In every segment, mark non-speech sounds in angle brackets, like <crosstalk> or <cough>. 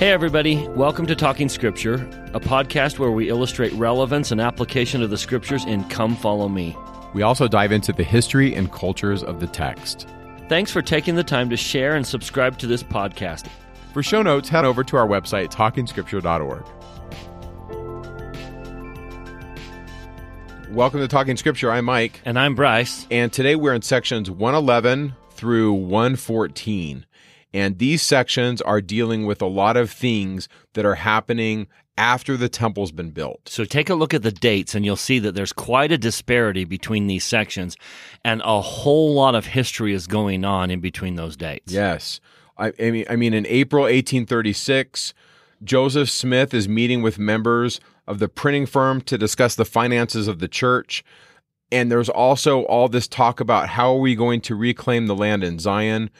Hey, everybody. Welcome to Talking Scripture, a podcast where we illustrate relevance and application of the scriptures in Come Follow Me. We also dive into the history and cultures of the text. Thanks for taking the time to share and subscribe to this podcast. For show notes, head over to our website, talkingscripture.org. Welcome to Talking Scripture. I'm Mike. And I'm Bryce. And today we're in sections 111 through 114. And these sections are dealing with a lot of things that are happening after the temple's been built. So take a look at the dates and you'll see that there's quite a disparity between these sections and a whole lot of history is going on in between those dates. Yes. I, I mean I mean in April 1836, Joseph Smith is meeting with members of the printing firm to discuss the finances of the church. And there's also all this talk about how are we going to reclaim the land in Zion?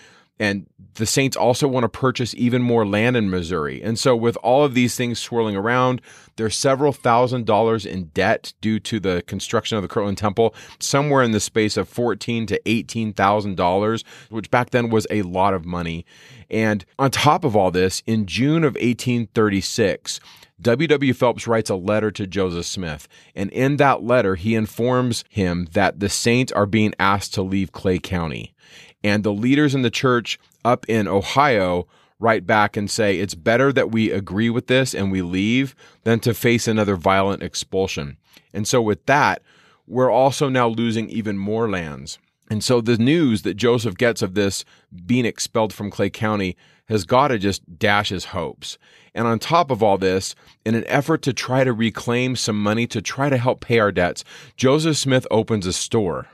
And the Saints also want to purchase even more land in Missouri. And so, with all of these things swirling around, there's several thousand dollars in debt due to the construction of the Kirtland Temple, somewhere in the space of fourteen to eighteen thousand dollars, which back then was a lot of money. And on top of all this, in June of 1836, W.W. Phelps writes a letter to Joseph Smith, and in that letter, he informs him that the Saints are being asked to leave Clay County. And the leaders in the church up in Ohio write back and say it's better that we agree with this and we leave than to face another violent expulsion. And so, with that, we're also now losing even more lands. And so, the news that Joseph gets of this being expelled from Clay County has got to just dash his hopes. And on top of all this, in an effort to try to reclaim some money to try to help pay our debts, Joseph Smith opens a store.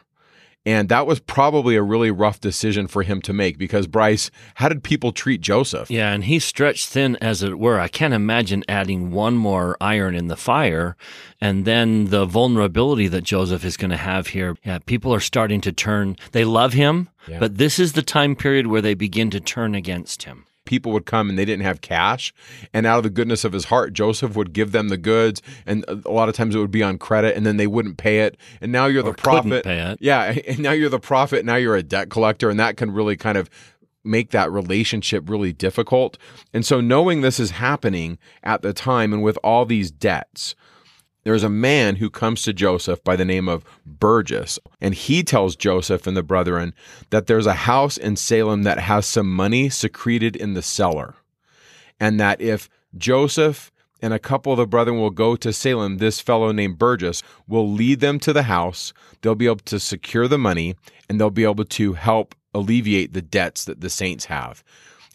And that was probably a really rough decision for him to make because, Bryce, how did people treat Joseph? Yeah, and he's stretched thin, as it were. I can't imagine adding one more iron in the fire. And then the vulnerability that Joseph is going to have here. Yeah, people are starting to turn. They love him, yeah. but this is the time period where they begin to turn against him people would come and they didn't have cash. And out of the goodness of his heart, Joseph would give them the goods. And a lot of times it would be on credit and then they wouldn't pay it. And now you're or the prophet. Yeah. <laughs> And now you're the prophet. Now you're a debt collector. And that can really kind of make that relationship really difficult. And so knowing this is happening at the time and with all these debts, there's a man who comes to Joseph by the name of Burgess, and he tells Joseph and the brethren that there's a house in Salem that has some money secreted in the cellar, and that if Joseph and a couple of the brethren will go to Salem, this fellow named Burgess will lead them to the house. They'll be able to secure the money, and they'll be able to help alleviate the debts that the saints have.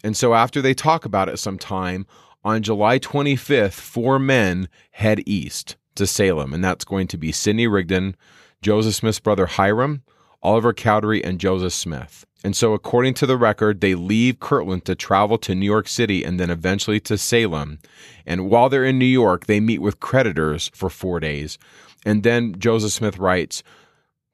And so, after they talk about it some time, on July 25th, four men head east to Salem, and that's going to be Sidney Rigdon, Joseph Smith's brother Hyrum, Oliver Cowdery, and Joseph Smith. And so, according to the record, they leave Kirtland to travel to New York City and then eventually to Salem. And while they're in New York, they meet with creditors for four days. And then Joseph Smith writes,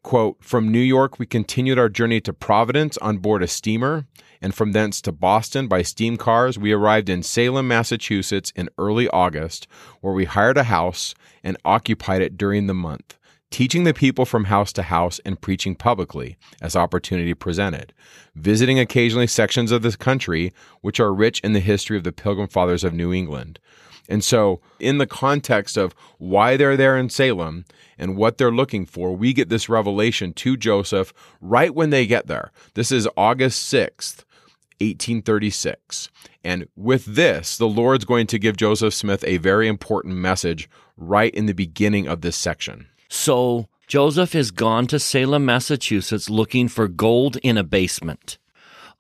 quote, From New York, we continued our journey to Providence on board a steamer and from thence to Boston by steam cars. We arrived in Salem, Massachusetts in early August, where we hired a house and occupied it during the month, teaching the people from house to house and preaching publicly as opportunity presented, visiting occasionally sections of the country which are rich in the history of the Pilgrim Fathers of New England. And so, in the context of why they're there in Salem and what they're looking for, we get this revelation to Joseph right when they get there. This is August 6th. 1836. And with this, the Lord's going to give Joseph Smith a very important message right in the beginning of this section. So, Joseph has gone to Salem, Massachusetts looking for gold in a basement.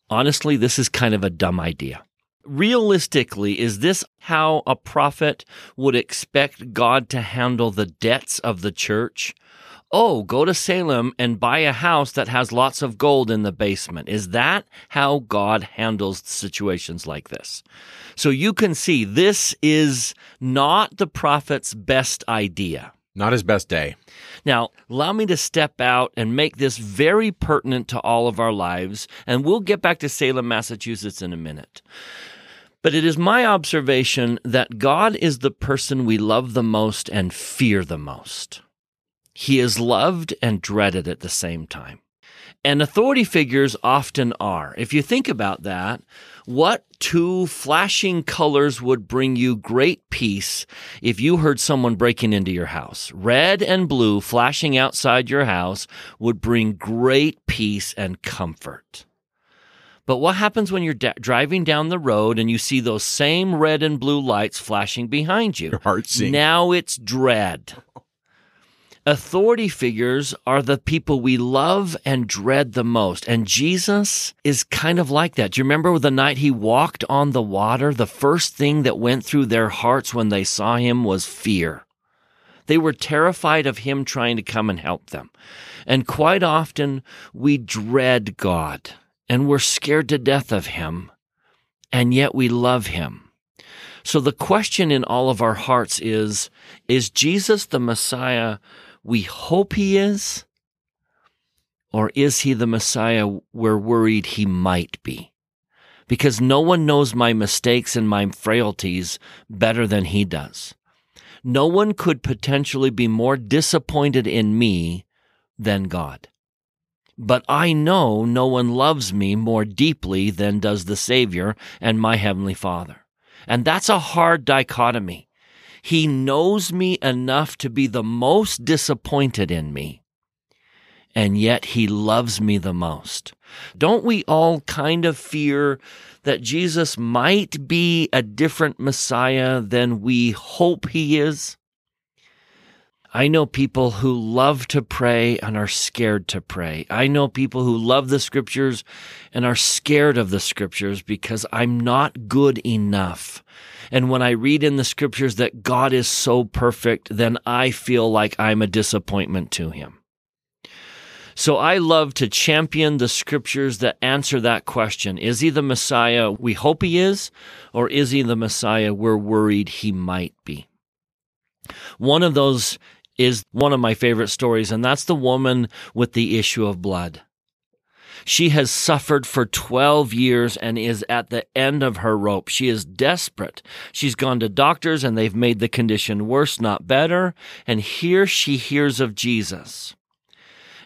Honestly, this is kind of a dumb idea. Realistically, is this how a prophet would expect God to handle the debts of the church? Oh, go to Salem and buy a house that has lots of gold in the basement. Is that how God handles situations like this? So you can see this is not the prophet's best idea. Not his best day. Now, allow me to step out and make this very pertinent to all of our lives, and we'll get back to Salem, Massachusetts in a minute. But it is my observation that God is the person we love the most and fear the most. He is loved and dreaded at the same time. And authority figures often are. If you think about that, what two flashing colors would bring you great peace if you heard someone breaking into your house? Red and blue flashing outside your house would bring great peace and comfort. But what happens when you're da- driving down the road and you see those same red and blue lights flashing behind you? Your heart sinks. Now it's dread. <laughs> Authority figures are the people we love and dread the most. And Jesus is kind of like that. Do you remember the night he walked on the water? The first thing that went through their hearts when they saw him was fear. They were terrified of him trying to come and help them. And quite often we dread God and we're scared to death of him. And yet we love him. So the question in all of our hearts is, is Jesus the Messiah we hope he is? Or is he the Messiah we're worried he might be? Because no one knows my mistakes and my frailties better than he does. No one could potentially be more disappointed in me than God. But I know no one loves me more deeply than does the Savior and my Heavenly Father. And that's a hard dichotomy. He knows me enough to be the most disappointed in me, and yet he loves me the most. Don't we all kind of fear that Jesus might be a different Messiah than we hope he is? I know people who love to pray and are scared to pray. I know people who love the scriptures and are scared of the scriptures because I'm not good enough. And when I read in the scriptures that God is so perfect, then I feel like I'm a disappointment to him. So I love to champion the scriptures that answer that question. Is he the Messiah we hope he is, or is he the Messiah we're worried he might be? One of those is one of my favorite stories, and that's the woman with the issue of blood. She has suffered for 12 years and is at the end of her rope. She is desperate. She's gone to doctors and they've made the condition worse, not better. And here she hears of Jesus.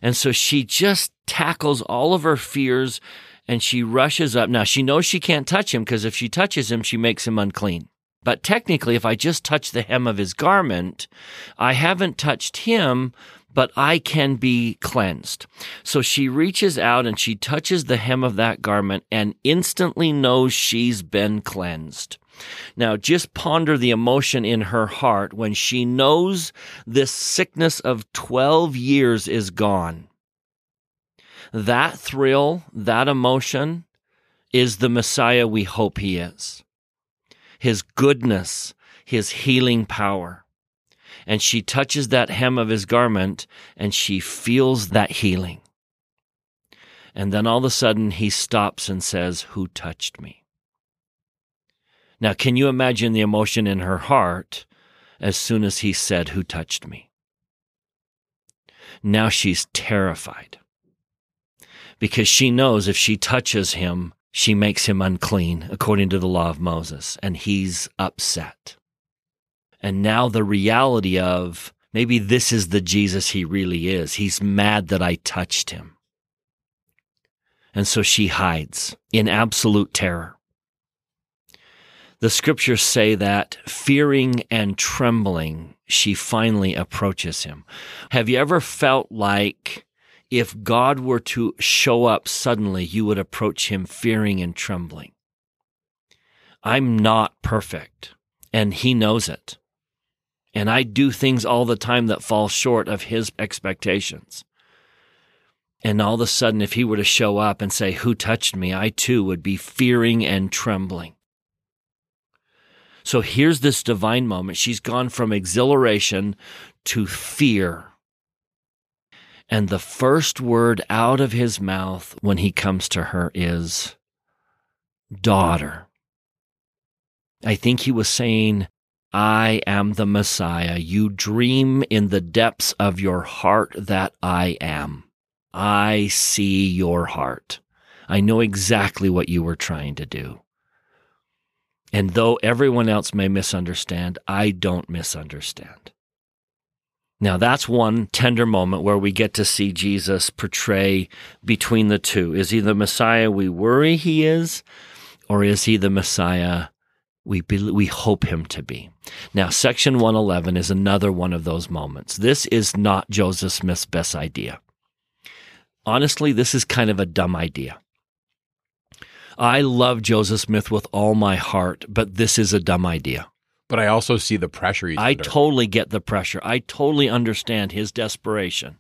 And so she just tackles all of her fears and she rushes up. Now she knows she can't touch him because if she touches him, she makes him unclean. But technically, if I just touch the hem of his garment, I haven't touched him, but I can be cleansed. So she reaches out and she touches the hem of that garment and instantly knows she's been cleansed. Now, just ponder the emotion in her heart when she knows this sickness of 12 years is gone. That thrill, that emotion is the Messiah we hope he is. His goodness, his healing power and she touches that hem of his garment and she feels that healing. And then all of a sudden he stops and says, Who touched me? Now, can you imagine the emotion in her heart as soon as he said, Who touched me? Now she's terrified because she knows if she touches him, she makes him unclean according to the law of Moses, and he's upset. And now the reality of maybe this is the Jesus he really is. He's mad that I touched him. And so she hides in absolute terror. The scriptures say that fearing and trembling, she finally approaches him. Have you ever felt like if God were to show up suddenly, you would approach him fearing and trembling? I'm not perfect, and he knows it. And I do things all the time that fall short of his expectations. And all of a sudden, if he were to show up and say, Who touched me? I too would be fearing and trembling. So here's this divine moment. She's gone from exhilaration to fear. And the first word out of his mouth when he comes to her is, Daughter. I think he was saying, I am the Messiah. You dream in the depths of your heart that I am. I see your heart. I know exactly what you were trying to do. And though everyone else may misunderstand, I don't misunderstand. Now, that's one tender moment where we get to see Jesus portray between the two. Is he the Messiah we worry he is, or is he the Messiah we, be, we hope him to be? Now, section 111 is another one of those moments. This is not Joseph Smith's best idea. Honestly, this is kind of a dumb idea. I love Joseph Smith with all my heart, but this is a dumb idea. But I also see the pressure he's I under. totally get the pressure. I totally understand his desperation.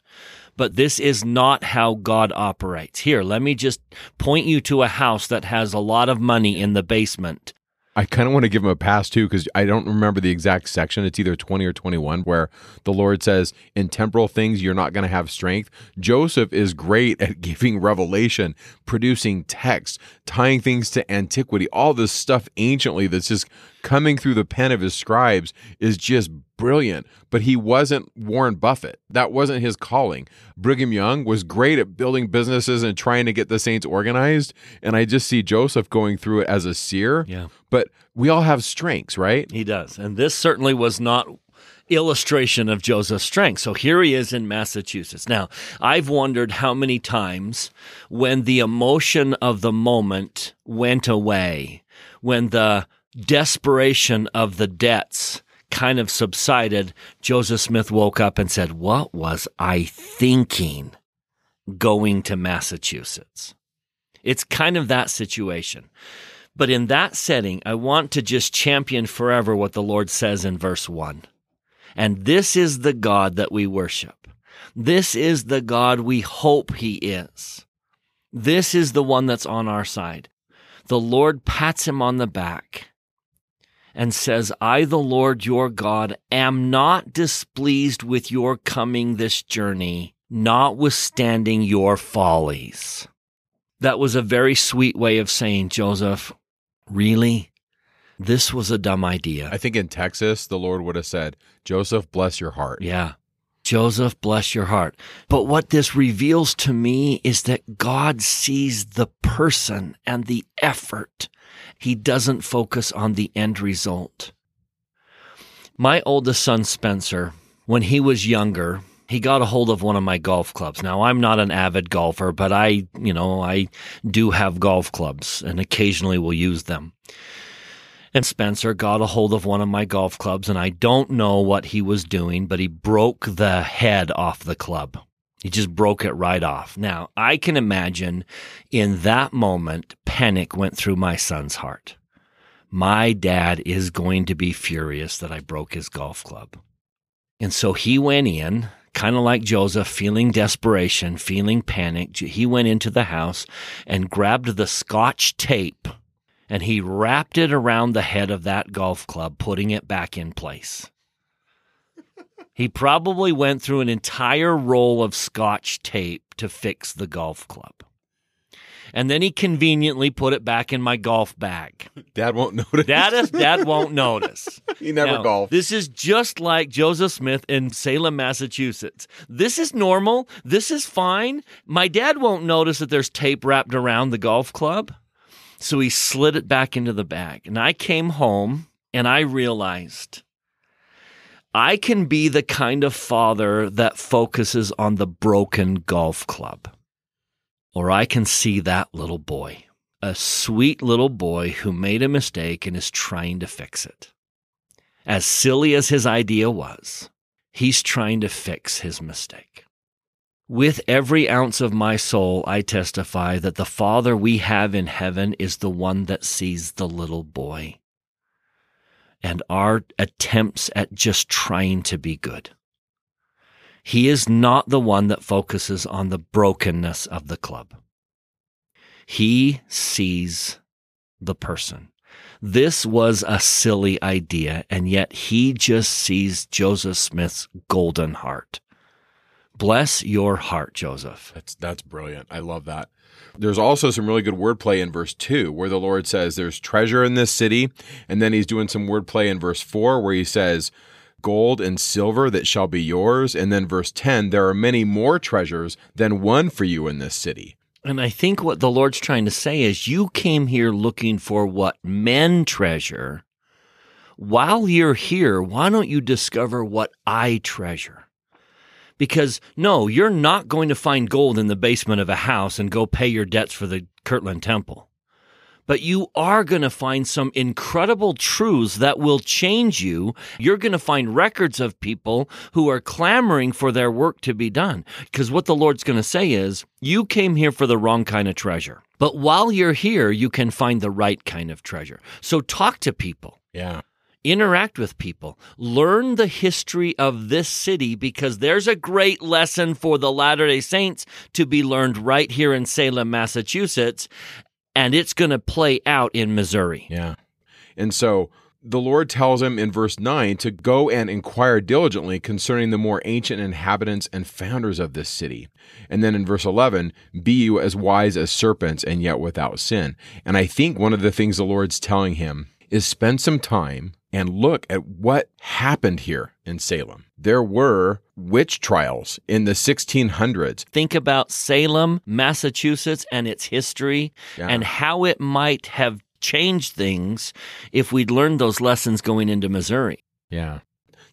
But this is not how God operates. Here, let me just point you to a house that has a lot of money in the basement. I kind of want to give him a pass too because I don't remember the exact section. It's either 20 or 21 where the Lord says, In temporal things, you're not going to have strength. Joseph is great at <laughs> giving revelation, producing text, tying things to antiquity. All this stuff anciently that's just coming through the pen of his scribes is just brilliant. But he wasn't Warren Buffett. That wasn't his calling. Brigham Young was great at building businesses and trying to get the saints organized. And I just see Joseph going through it as a seer. Yeah. But we all have strengths, right? He does. And this certainly was not illustration of Joseph's strength. So here he is in Massachusetts. Now, I've wondered how many times when the emotion of the moment went away, when the desperation of the debts kind of subsided, Joseph Smith woke up and said, What was I thinking going to Massachusetts? It's kind of that situation. But in that setting, I want to just champion forever what the Lord says in verse 1. And this is the God that we worship. This is the God we hope He is. This is the one that's on our side. The Lord pats him on the back and says, I, the Lord your God, am not displeased with your coming this journey, notwithstanding your follies. That was a very sweet way of saying, Joseph, really? This was a dumb idea. I think in Texas, the Lord would have said, Joseph, bless your heart. Yeah. Joseph, bless your heart. But what this reveals to me is that God sees the person and the effort. He doesn't focus on the end result. My oldest son, Spencer, when he was younger, he got a hold of one of my golf clubs. Now, I'm not an avid golfer, but I, you know, I do have golf clubs and occasionally will use them. And Spencer got a hold of one of my golf clubs, and I don't know what he was doing, but he broke the head off the club. He just broke it right off. Now, I can imagine in that moment, panic went through my son's heart. My dad is going to be furious that I broke his golf club. And so he went in, kind of like Joseph, feeling desperation, feeling panic. He went into the house and grabbed the scotch tape and he wrapped it around the head of that golf club, putting it back in place. he probably went through an entire roll of scotch tape to fix the golf club. And then he conveniently put it back in my golf bag. Dad won't <laughs> notice. Dad, is, Dad won't <laughs> notice. he never Now, golfed. This is just like Joseph Smith in Salem, Massachusetts. This is normal. This is fine. My dad won't notice that there's tape wrapped around the golf club. So he slid it back into the bag. And I came home and I realized I can be the kind of father that focuses on the broken golf club. Or I can see that little boy, a sweet little boy who made a mistake and is trying to fix it. As silly as his idea was, he's trying to fix his mistake. With every ounce of my soul, I testify that the Father we have in heaven is the one that sees the little boy and our attempts at just trying to be good. He is not the one that focuses on the brokenness of the club. He sees the person. This was a silly idea, and yet he just sees Joseph Smith's golden heart. Bless your heart, Joseph. That's that's brilliant. I love that. There's also some really good wordplay in verse 2 where the Lord says there's treasure in this city and then he's doing some wordplay in verse 4 where he says gold and silver that shall be yours and then verse 10 there are many more treasures than one for you in this city. And I think what the Lord's trying to say is you came here looking for what men treasure. While you're here, why don't you discover what I treasure? Because no, you're not going to find gold in the basement of a house and go pay your debts for the Kirtland Temple. But you are going to find some incredible truths that will change you. You're going to find records of people who are clamoring for their work to be done. Because what the Lord's going to say is, you came here for the wrong kind of treasure. But while you're here, you can find the right kind of treasure. So talk to people Yeah. Interact with people, learn the history of this city because there's a great lesson for the Latter day Saints to be learned right here in Salem, Massachusetts, and it's going to play out in Missouri. Yeah. And so the Lord tells him in verse 9 to go and inquire diligently concerning the more ancient inhabitants and founders of this city. And then in verse 11, be you as wise as serpents and yet without sin. And I think one of the things the Lord's telling him is spend some time and look at what happened here in Salem. There were witch trials in the 1600s. Think about Salem, Massachusetts, and its history Yeah. and how it might have changed things if we'd learned those lessons going into Missouri. Yeah.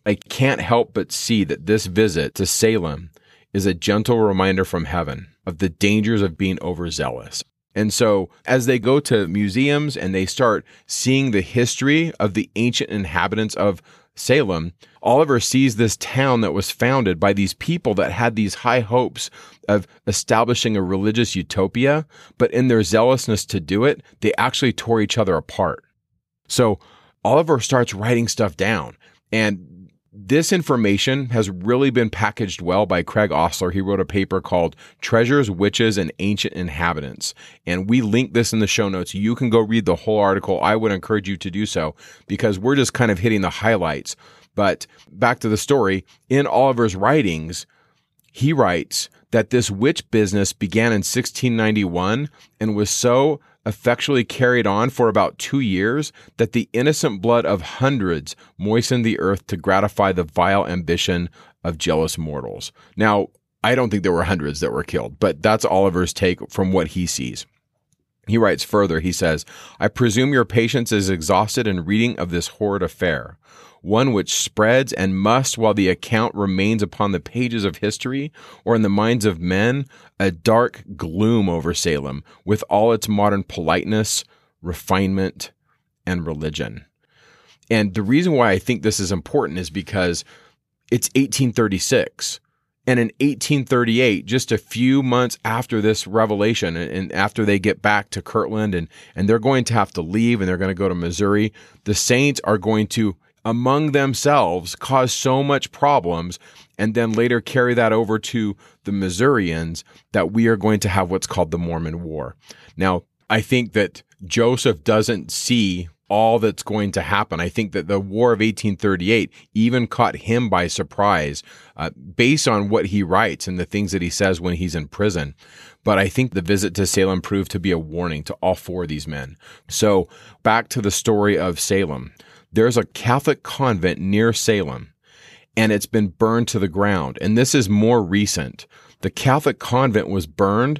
I can't help but see that this visit to Salem is a gentle reminder from heaven of the dangers of being overzealous. And so, as they go to museums and they start seeing the history of the ancient inhabitants of Salem, Oliver sees this town that was founded by these people that had these high hopes of establishing a religious utopia, but in their zealousness to do it, they actually tore each other apart. So Oliver starts writing stuff down. And this information has really been packaged well by Craig Ostler. He wrote a paper called Treasures, Witches, and Ancient Inhabitants. And we link this in the show notes. You can go read the whole article. I would encourage you to do so because we're just kind of hitting the highlights. But back to the story in Oliver's writings, he writes that this witch business began in 1691 and was so effectually carried on for about two years that the innocent blood of hundreds moistened the earth to gratify the vile ambition of jealous mortals. Now, I don't think there were hundreds that were killed, but that's Oliver's take from what he sees. He writes further, he says, I presume your patience is exhausted in reading of this horrid affair, one which spreads and must, while the account remains upon the pages of history or in the minds of men, a dark gloom over Salem, with all its modern politeness, refinement, and religion. And the reason why I think this is important is because it's 1836. And in 1838, just a few months after this revelation, and, after they get back to Kirtland and, and they're going to have to leave and they're going to go to Missouri, the Saints are going to, among themselves, cause so much problems and then later carry that over to the Missourians that we are going to have what's called the Mormon War. Now, I think that Joseph doesn't see all that's going to happen. I think that the War of 1838 even caught him by surprise uh, based on what he writes and the things that he says when he's in prison. But I think the visit to Salem proved to be a warning to all four of these men. So back to the story of Salem. There's a Catholic convent near Salem and it's been burned to the ground. And this is more recent. The Catholic convent was burned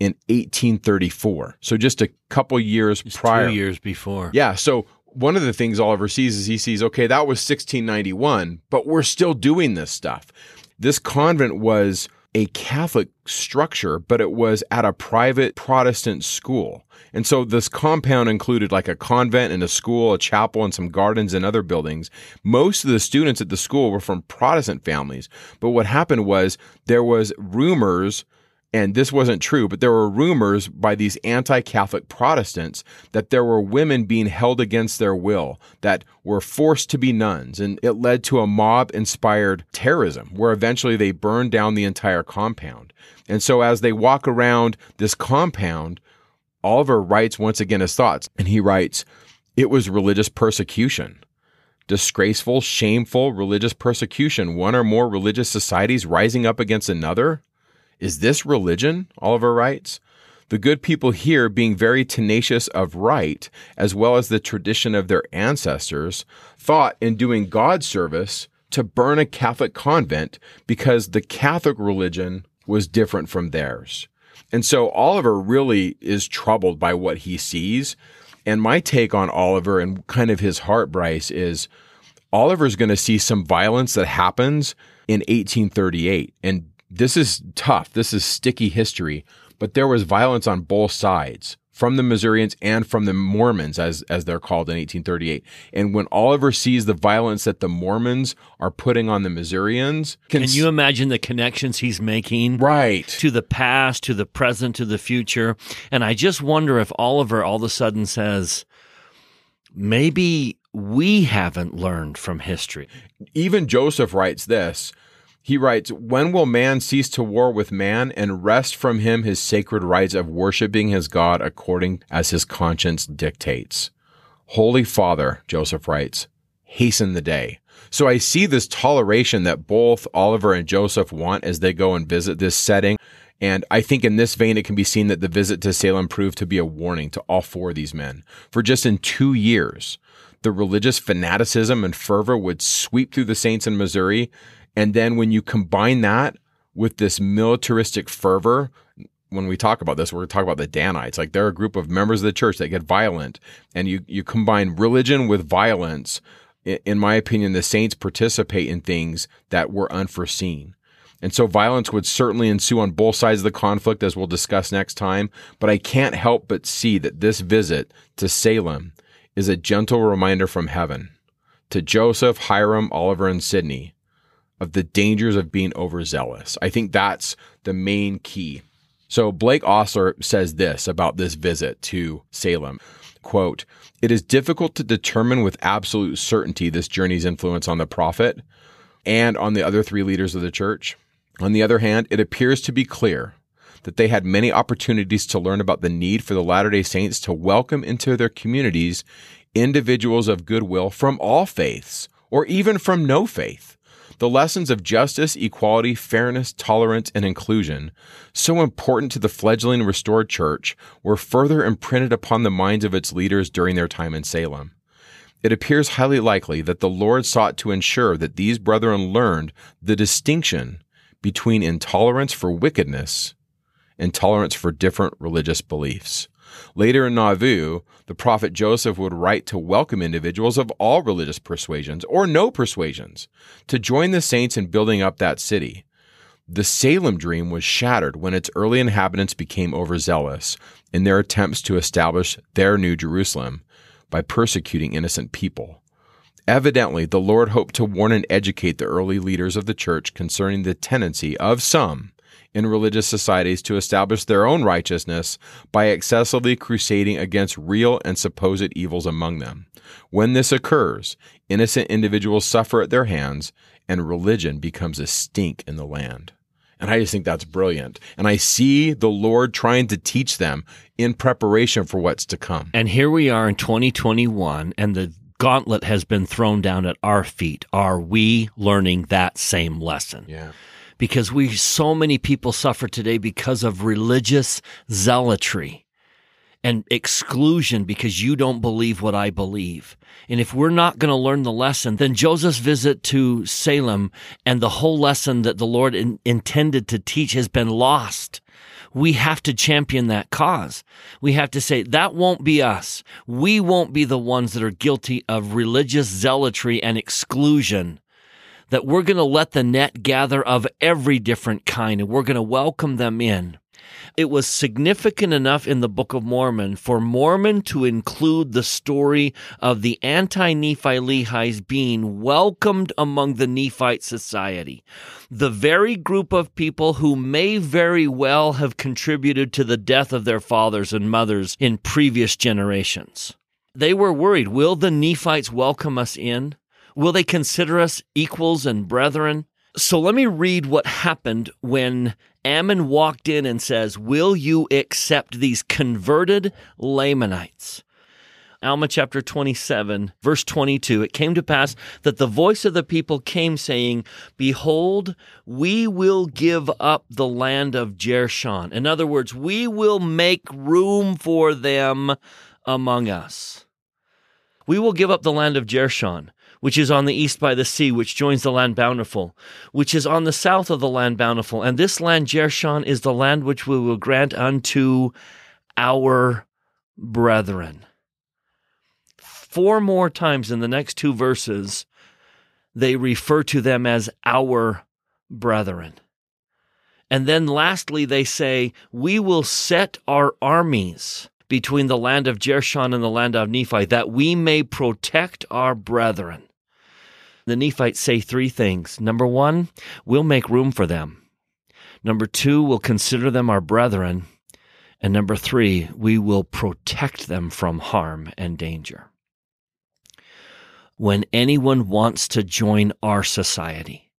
in 1834. So just a couple years prior. Two years before. Yeah. So one of the things Oliver sees is he sees, okay, that was 1691, but we're still doing this stuff. This convent was a Catholic structure, but it was at a private Protestant school. And so this compound included like a convent and a school, a chapel, and some gardens and other buildings. Most of the students at the school were from Protestant families. But what happened was there was rumors and this wasn't true, but there were rumors by these anti Catholic Protestants that there were women being held against their will that were forced to be nuns. And it led to a mob inspired terrorism where eventually they burned down the entire compound. And so as they walk around this compound, Oliver writes once again his thoughts, and he writes, It was religious persecution. Disgraceful, shameful religious persecution, one or more religious societies rising up against another. Is this religion? Oliver writes. The good people here, being very tenacious of right, as well as the tradition of their ancestors, thought in doing God service to burn a Catholic convent because the Catholic religion was different from theirs. And so Oliver really is troubled by what he sees. And my take on Oliver and kind of his heart, Bryce, is Oliver's going to see some violence that happens in 1838. And this is tough. This is sticky history, but there was violence on both sides from the Missourians and from the Mormons, as, as they're called in 1838. And when Oliver sees the violence that the Mormons are putting on the Missourians, can you imagine the connections he's making? Right. To the past, to the present, to the future. And I just wonder if Oliver all of a sudden says, maybe we haven't learned from history. Even Joseph writes this he writes, When will man cease to war with man and wrest from him his sacred rights of worshiping his God according as his conscience dictates? Holy Father, Joseph writes, hasten the day. So I see this toleration that both Oliver and Joseph want as they go and visit this setting. And I think in this vein, it can be seen that the visit to Salem proved to be a warning to all four of these men. For just in two years, the religious fanaticism and fervor would sweep through the saints in Missouri and then when you combine that with this militaristic fervor, when we talk about this, we're talking about the Danites. Like they're a group of members of the church that get violent, and you you combine religion with violence. In my opinion, the saints participate in things that were unforeseen. And so violence would certainly ensue on both sides of the conflict, as we'll discuss next time. But I can't help but see that this visit to Salem is a gentle reminder from heaven to Joseph, Hyrum, Oliver, and Sidney of the dangers of being overzealous. I think that's the main key. So Blake Ostler says this about this visit to Salem. Quote, it is difficult to determine with absolute certainty this journey's influence on the prophet and on the other three leaders of the church. On the other hand, it appears to be clear that they had many opportunities to learn about the need for the Latter day Saints to welcome into their communities individuals of goodwill from all faiths or even from no faith. The lessons of justice, equality, fairness, tolerance, and inclusion, so important to the fledgling restored church, were further imprinted upon the minds of its leaders during their time in Salem. It appears highly likely that the Lord sought to ensure that these brethren learned the distinction between intolerance for wickedness and tolerance for different religious beliefs. Later in Nauvoo, the prophet Joseph would write to welcome individuals of all religious persuasions or no persuasions to join the saints in building up that city. The Salem dream was shattered when its early inhabitants became overzealous in their attempts to establish their new Jerusalem by persecuting innocent people. Evidently, the Lord hoped to warn and educate the early leaders of the church concerning the tendency of some in religious societies to establish their own righteousness by excessively crusading against real and supposed evils among them. When this occurs, innocent individuals suffer at their hands, and religion becomes a stink in the land. And I just think that's brilliant. And I see the Lord trying to teach them in preparation for what's to come. And here we are in 2021, and the gauntlet has been thrown down at our feet. Are we learning that same lesson? Yeah because we so many people suffer today because of religious zealotry and exclusion because you don't believe what I believe. And if we're not going to learn the lesson, then Joseph's visit to Salem and the whole lesson that the Lord in, intended to teach has been lost. We have to champion that cause. We have to say that won't be us. We won't be the ones that are guilty of religious zealotry and exclusion that we're going to let the net gather of every different kind and we're going to welcome them in. It was significant enough in the Book of Mormon for Mormon to include the story of the anti Nephi Lehis being welcomed among the Nephite society. The very group of people who may very well have contributed to the death of their fathers and mothers in previous generations. They were worried will the Nephites welcome us in? Will they consider us equals and brethren? So let me read what happened when Ammon walked in and says, Will you accept these converted Lamanites? Alma chapter 27, verse 22. It came to pass that the voice of the people came saying, Behold, we will give up the land of Jershon. In other words, we will make room for them among us. We will give up the land of Jershon which is on the east by the sea, which joins the land bountiful, which is on the south of the land bountiful. And this land, Jershon, is the land which we will grant unto our brethren. Four more times in the next two verses, they refer to them as our brethren. And then lastly, they say, We will set our armies between the land of Jershon and the land of Nephi, that we may protect our brethren. The Nephites say three things. Number one, we'll make room for them. Number two, we'll consider them our brethren. And number three, we will protect them from harm and danger. When anyone wants to join our society,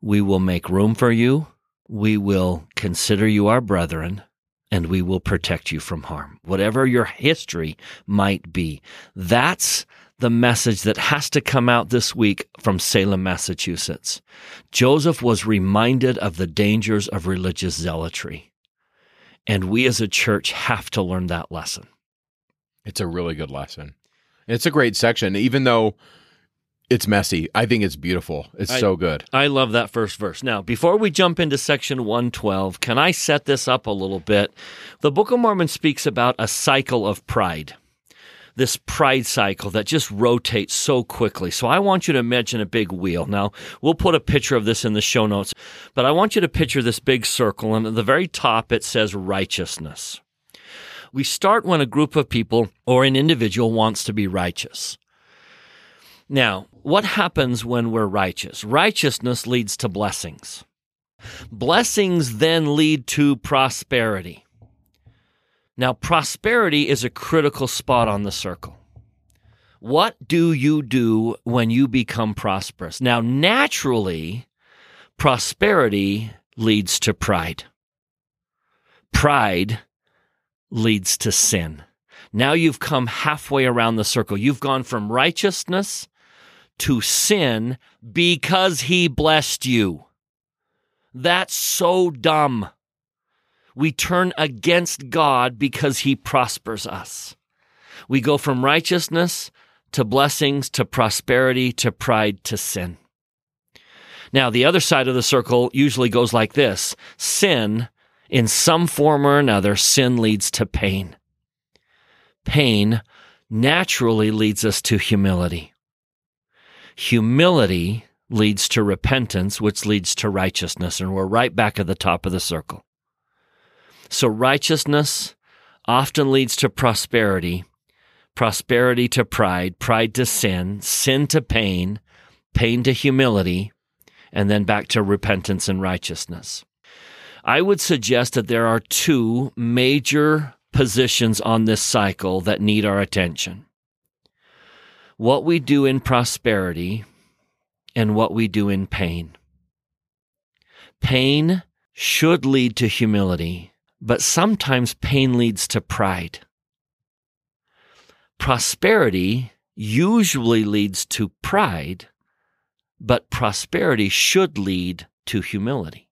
we will make room for you. We will consider you our brethren and we will protect you from harm. Whatever your history might be. That's the message that has to come out this week from Salem, Massachusetts. Joseph was reminded of the dangers of religious zealotry. And we as a church have to learn that lesson. It's a really good lesson. It's a great section, even though it's messy. I think it's beautiful. It's I, so good. I love that first verse. Now, before we jump into section 112, can I set this up a little bit? The Book of Mormon speaks about a cycle of pride this pride cycle that just rotates so quickly. So I want you to imagine a big wheel. Now, we'll put a picture of this in the show notes, but I want you to picture this big circle, and at the very top it says righteousness. We start when a group of people or an individual wants to be righteous. Now, what happens when we're righteous? Righteousness leads to blessings. Blessings then lead to prosperity. Now, prosperity is a critical spot on the circle. What do you do when you become prosperous? Now, naturally, prosperity leads to pride. Pride leads to sin. Now you've come halfway around the circle. You've gone from righteousness to sin because he blessed you. That's so dumb we turn against God because he prospers us. We go from righteousness to blessings to prosperity to pride to sin. Now, the other side of the circle usually goes like this sin, in some form or another, sin leads to pain. Pain naturally leads us to humility. Humility leads to repentance, which leads to righteousness, and we're right back at the top of the circle. So righteousness often leads to prosperity, prosperity to pride, pride to sin, sin to pain, pain to humility, and then back to repentance and righteousness. I would suggest that there are two major positions on this cycle that need our attention. What we do in prosperity and what we do in pain. Pain should lead to humility but sometimes pain leads to pride. Prosperity usually leads to pride, but prosperity should lead to humility.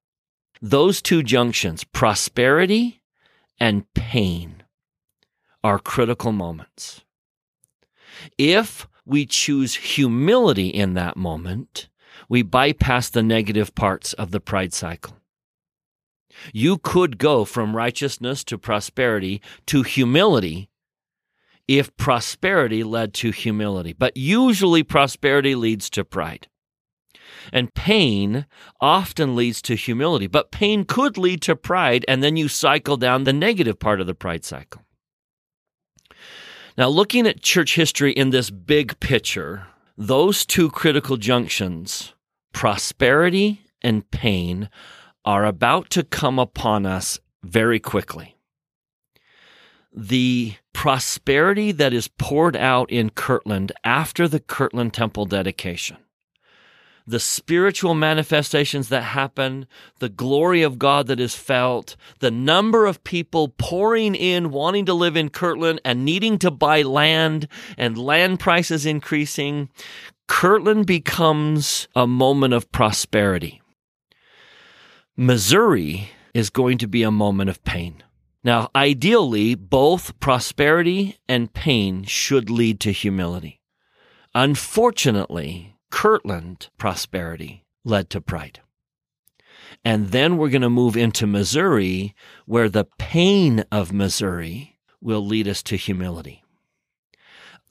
Those two junctions, prosperity and pain, are critical moments. If we choose humility in that moment, we bypass the negative parts of the pride cycle. You could go from righteousness to prosperity to humility if prosperity led to humility. But usually prosperity leads to pride. And pain often leads to humility, but pain could lead to pride, and then you cycle down the negative part of the pride cycle. Now, looking at church history in this big picture, those two critical junctions, prosperity and pain, are about to come upon us very quickly. The prosperity that is poured out in Kirtland after the Kirtland Temple dedication, the spiritual manifestations that happen, the glory of God that is felt, the number of people pouring in, wanting to live in Kirtland and needing to buy land, and land prices increasing, Kirtland becomes a moment of prosperity. Missouri is going to be a moment of pain. Now, ideally, both prosperity and pain should lead to humility. Unfortunately, Kirtland prosperity led to pride. And then we're going to move into Missouri, where the pain of Missouri will lead us to humility.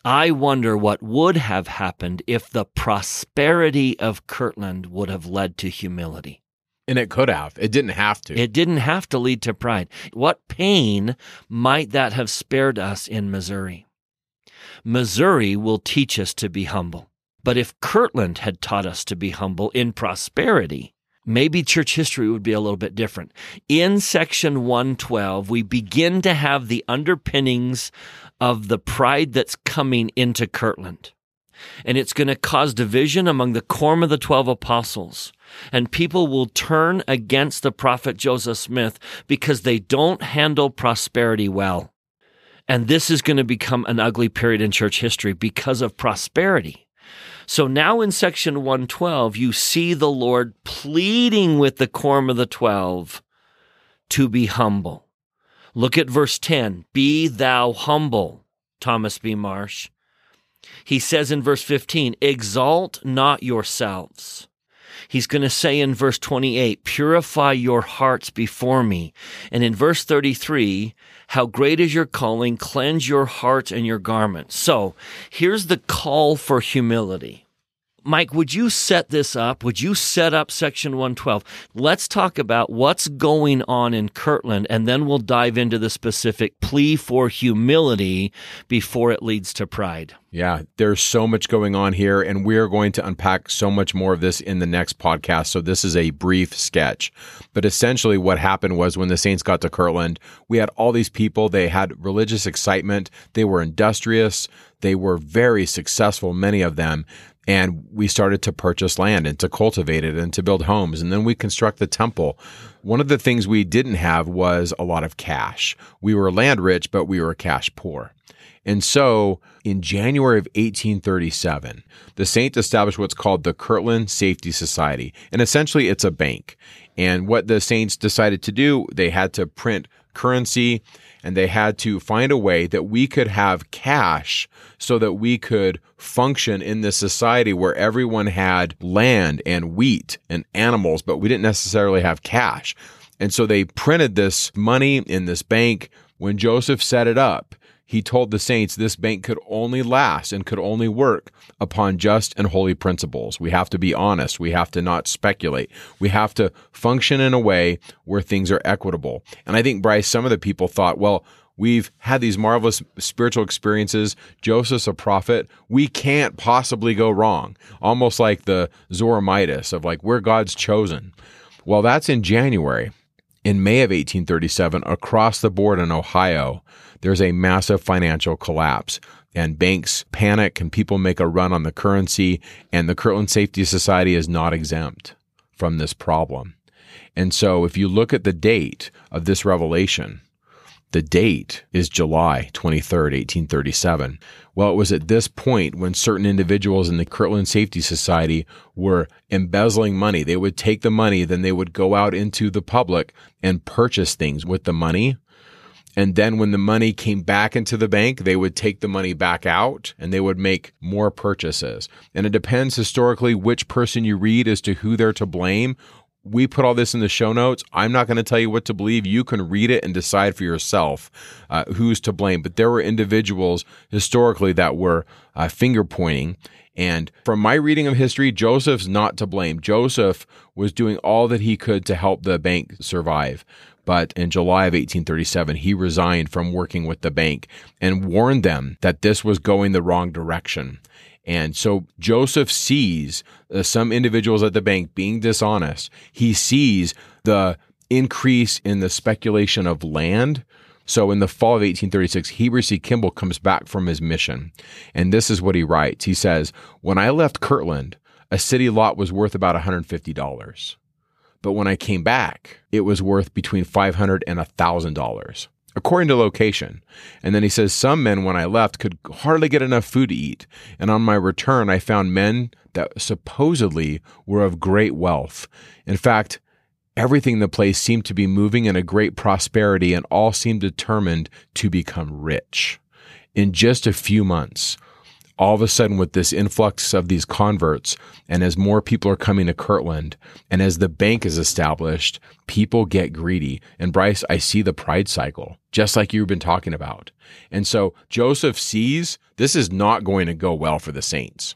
I wonder what would have happened if the prosperity of Kirtland would have led to humility. And it could have. It didn't have to. It didn't have to lead to pride. What pain might that have spared us in Missouri? Missouri will teach us to be humble. But if Kirtland had taught us to be humble in prosperity, maybe church history would be a little bit different. In section 112, we begin to have the underpinnings of the pride that's coming into Kirtland. And it's going to cause division among the quorum of the 12 apostles. And people will turn against the prophet Joseph Smith because they don't handle prosperity well. And this is going to become an ugly period in church history because of prosperity. So now in section 112, you see the Lord pleading with the quorum of the 12 to be humble. Look at verse 10 Be thou humble, Thomas B. Marsh. He says in verse 15, Exalt not yourselves. He's going to say in verse 28, Purify your hearts before me. And in verse 33, How great is your calling, cleanse your hearts and your garments. So here's the call for humility. Mike, would you set this up? Would you set up section 112? Let's talk about what's going on in Kirtland, and then we'll dive into the specific plea for humility before it leads to pride. Yeah, there's so much going on here, and we're going to unpack so much more of this in the next podcast. So, this is a brief sketch. But essentially, what happened was when the Saints got to Kirtland, we had all these people. They had religious excitement, they were industrious, they were very successful, many of them. And we started to purchase land and to cultivate it and to build homes. And then we construct the temple. One of the things we didn't have was a lot of cash. We were land rich, but we were cash poor. And so in January of 1837, the Saint established what's called the Kirtland Safety Society. And essentially, it's a bank. And what the Saints decided to do, they had to print currency and they had to find a way that we could have cash so that we could function in this society where everyone had land and wheat and animals, but we didn't necessarily have cash. And so they printed this money in this bank. When Joseph set it up, he told the saints this bank could only last and could only work upon just and holy principles. We have to be honest. We have to not speculate. We have to function in a way where things are equitable. And I think, Bryce, some of the people thought, well, We've had these marvelous spiritual experiences. Joseph's a prophet. We can't possibly go wrong. Almost like the Zoramites of like, we're God's chosen. Well, that's in January. In May of 1837, across the board in Ohio, there's a massive financial collapse and banks panic and people make a run on the currency and the Kirtland Safety Society is not exempt from this problem. And so if you look at the date of this revelation, the date is July 23rd, 1837. Well, it was at this point when certain individuals in the Kirtland Safety Society were embezzling money. They would take the money, then they would go out into the public and purchase things with the money and then when the money came back into the bank, they would take the money back out and they would make more purchases. And it depends historically which person you read as to who they're to blame. We put all this in the show notes. I'm not going to tell you what to believe. You can read it and decide for yourself uh, who's to blame. But there were individuals historically that were uh, finger pointing. And from my reading of history, Joseph's not to blame. Joseph was doing all that he could to help the bank survive. But in July of 1837, he resigned from working with the bank and warned them that this was going the wrong direction. And so Joseph sees uh, some individuals at the bank being dishonest. He sees the increase in the speculation of land. So in the fall of 1836, Heber C. Kimball comes back from his mission. And this is what he writes. He says, When I left Kirtland, a city lot was worth about $150. But when I came back, it was worth between 500 and $1,000 according to location. And then he says, Some men, when I left, could hardly get enough food to eat. And on my return, I found men that supposedly were of great wealth. In fact, everything in the place seemed to be moving in a great prosperity, and all seemed determined to become rich. In just a few months, all of a sudden with this influx of these converts and as more people are coming to Kirtland and as the bank is established, people get greedy. And Bryce, I see the pride cycle, just like you've been talking about. And so Joseph sees this is not going to go well for the saints.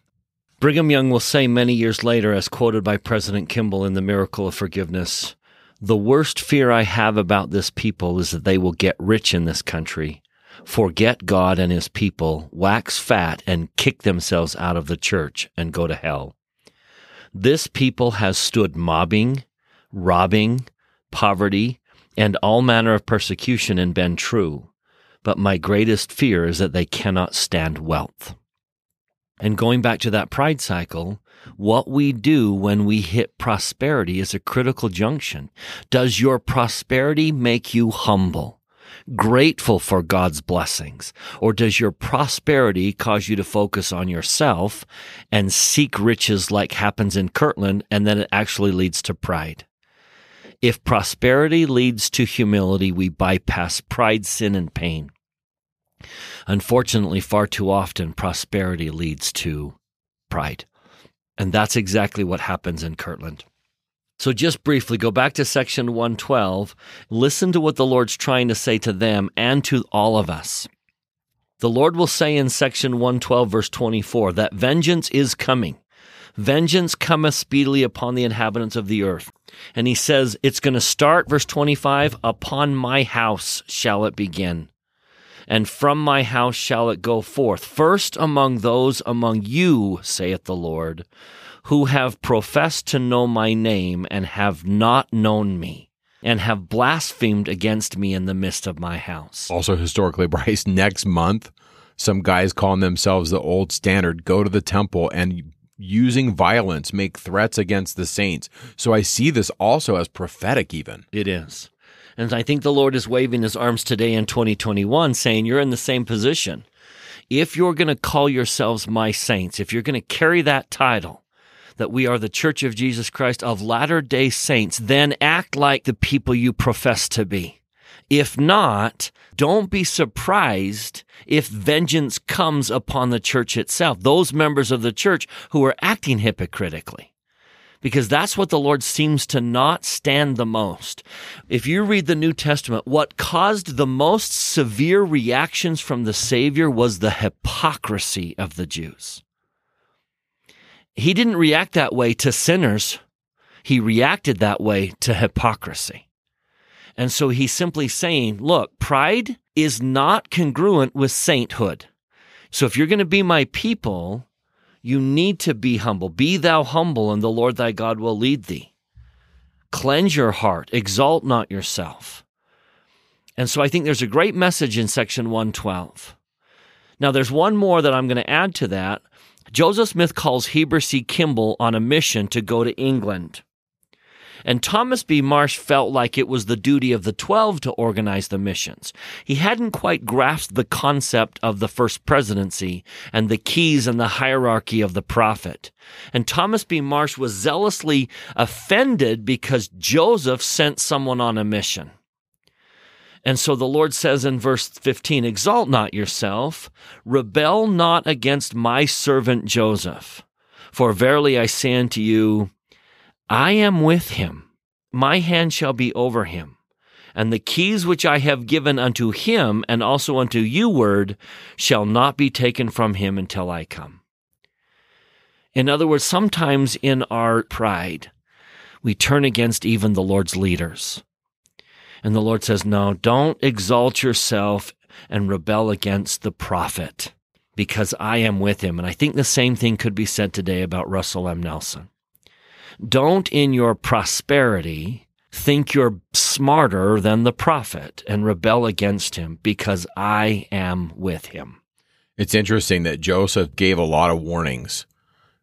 Brigham Young will say many years later, as quoted by President Kimball in The Miracle of Forgiveness, the worst fear I have about this people is that they will get rich in this country forget God and his people, wax fat, and kick themselves out of the church and go to hell. This people has stood mobbing, robbing, poverty, and all manner of persecution and been true. But my greatest fear is that they cannot stand wealth. And going back to that pride cycle, what we do when we hit prosperity is a critical junction. Does your prosperity make you humble? Grateful for God's blessings? Or does your prosperity cause you to focus on yourself and seek riches like happens in Kirtland and then it actually leads to pride? If prosperity leads to humility, we bypass pride, sin, and pain. Unfortunately, far too often, prosperity leads to pride. And that's exactly what happens in Kirtland. So, just briefly, go back to section 112. Listen to what the Lord's trying to say to them and to all of us. The Lord will say in section 112, verse 24, that vengeance is coming. Vengeance cometh speedily upon the inhabitants of the earth. And he says it's going to start, verse 25, upon my house shall it begin. And from my house shall it go forth. First among those among you, saith the Lord who have professed to know my name and have not known me and have blasphemed against me in the midst of my house. Also, historically, <laughs> Bryce, next month, some guys calling themselves the old standard go to the temple and using violence make threats against the saints. So I see this also as prophetic, even. It is. And I think the Lord is waving his arms today in 2021, saying, You're in the same position. If you're going to call yourselves my saints, if you're going to carry that title, that we are the Church of Jesus Christ of Latter day Saints, then act like the people you profess to be. If not, don't be surprised if vengeance comes upon the church itself, those members of the church who are acting hypocritically. Because that's what the Lord seems to not stand the most. If you read the New Testament, what caused the most severe reactions from the Savior was the hypocrisy of the Jews he didn't react that way to sinners. He reacted that way to hypocrisy. And so he's simply saying, look, pride is not congruent with sainthood. So if you're going to be my people, you need to be humble. Be thou humble, and the Lord thy God will lead thee. Cleanse your heart, exalt not yourself. And so I think there's a great message in section 112. Now, there's one more that I'm going to add to that, Joseph Smith calls Heber C. Kimball on a mission to go to England. And Thomas B. Marsh felt like it was the duty of the 12 to organize the missions. He hadn't quite grasped the concept of the first presidency and the keys and the hierarchy of the prophet. And Thomas B. Marsh was zealously offended because Joseph sent someone on a mission. And so the Lord says in verse 15, Exalt not yourself, rebel not against my servant Joseph. For verily I say unto you, I am with him, my hand shall be over him. And the keys which I have given unto him and also unto you, word, shall not be taken from him until I come. In other words, sometimes in our pride, we turn against even the Lord's leaders. And the Lord says, No, don't exalt yourself and rebel against the prophet because I am with him. And I think the same thing could be said today about Russell M. Nelson. Don't in your prosperity think you're smarter than the prophet and rebel against him because I am with him. It's interesting that Joseph gave a lot of warnings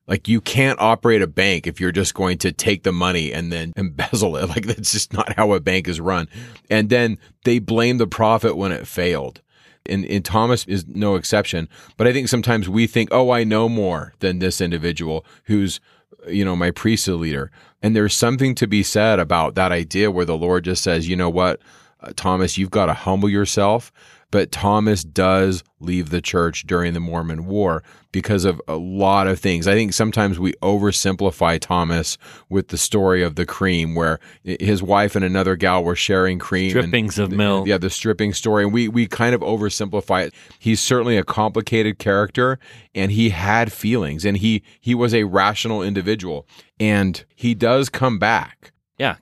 like you can't operate a bank if you're just going to take the money and then <laughs> embezzle it. Like that's just not how a bank is run. And then they blame the prophet when it failed. And, and Thomas is no exception. But I think sometimes we think, oh, I know more than this individual who's, you know, my priesthood leader. And there's something to be said about that idea where the Lord just says, you know what, uh, Thomas, you've got to humble yourself. But Thomas does leave the church during the Mormon War because of a lot of things. I think sometimes we oversimplify Thomas with the story of the cream, where his wife and another gal were sharing cream. Strippings and, of milk. Yeah, the stripping story. And we, we kind of oversimplify it. He's certainly a complicated character and he had feelings and he, he was a rational individual and he does come back. Yeah.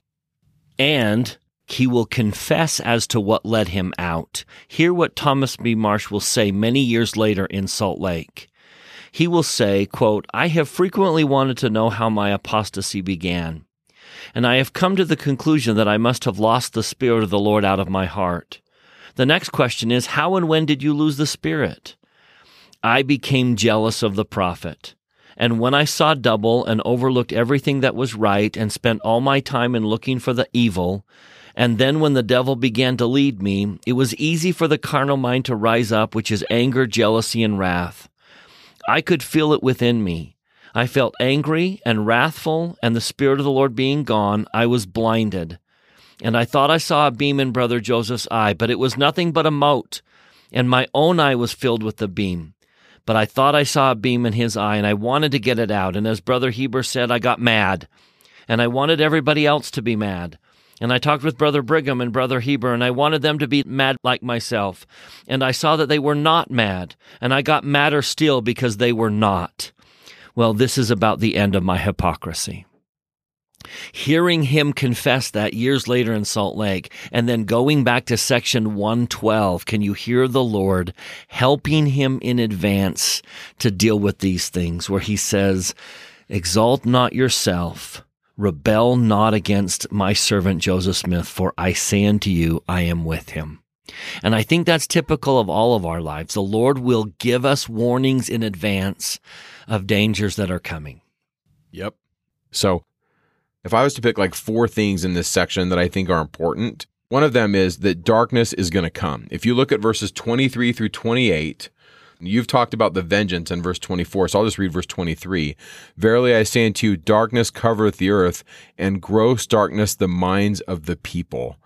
And he will confess as to what led him out. Hear what Thomas B. Marsh will say many years later in Salt Lake. He will say, quote, I have frequently wanted to know how my apostasy began, and I have come to the conclusion that I must have lost the Spirit of the Lord out of my heart. The next question is, how and when did you lose the Spirit? I became jealous of the prophet. And when I saw double and overlooked everything that was right and spent all my time in looking for the evil, and then when the devil began to lead me, it was easy for the carnal mind to rise up, which is anger, jealousy, and wrath. I could feel it within me. I felt angry and wrathful, and the Spirit of the Lord being gone, I was blinded. And I thought I saw a beam in Brother Joseph's eye, but it was nothing but a mote, and my own eye was filled with the beam. But I thought I saw a beam in his eye, and I wanted to get it out. And as Brother Heber said, I got mad, and I wanted everybody else to be mad. And I talked with Brother Brigham and Brother Heber, and I wanted them to be mad like myself. And I saw that they were not mad, and I got madder still because they were not. Well, this is about the end of my hypocrisy. Hearing him confess that years later in Salt Lake, and then going back to section 112, can you hear the Lord helping him in advance to deal with these things where he says, Exalt not yourself Rebel not against my servant Joseph Smith, for I say unto you, I am with him. And I think that's typical of all of our lives. The Lord will give us warnings in advance of dangers that are coming. Yep. So, if I was to pick like four things in this section that I think are important, one of them is that darkness is going to come. If you look at verses 23 through 28, You've talked about the vengeance in verse 24, so I'll just read verse 23. Verily I say unto you, darkness covereth the earth, and gross darkness the minds of the people.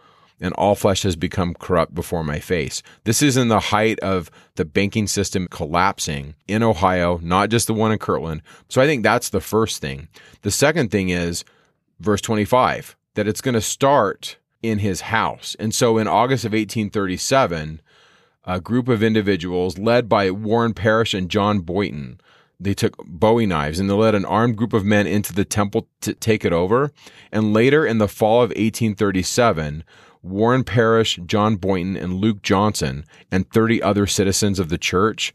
And all flesh has become corrupt before my face. This is in the height of the banking system collapsing in Ohio, not just the one in Kirtland. So I think that's the first thing. The second thing is verse 25, that it's going to start in his house. And so in August of 1837, a group of individuals led by Warren Parrish and John Boynton. They took Bowie knives and they led an armed group of men into the temple to take it over. And later in the fall of 1837, Warren Parrish, John Boynton, and Luke Johnson, and 30 other citizens of the church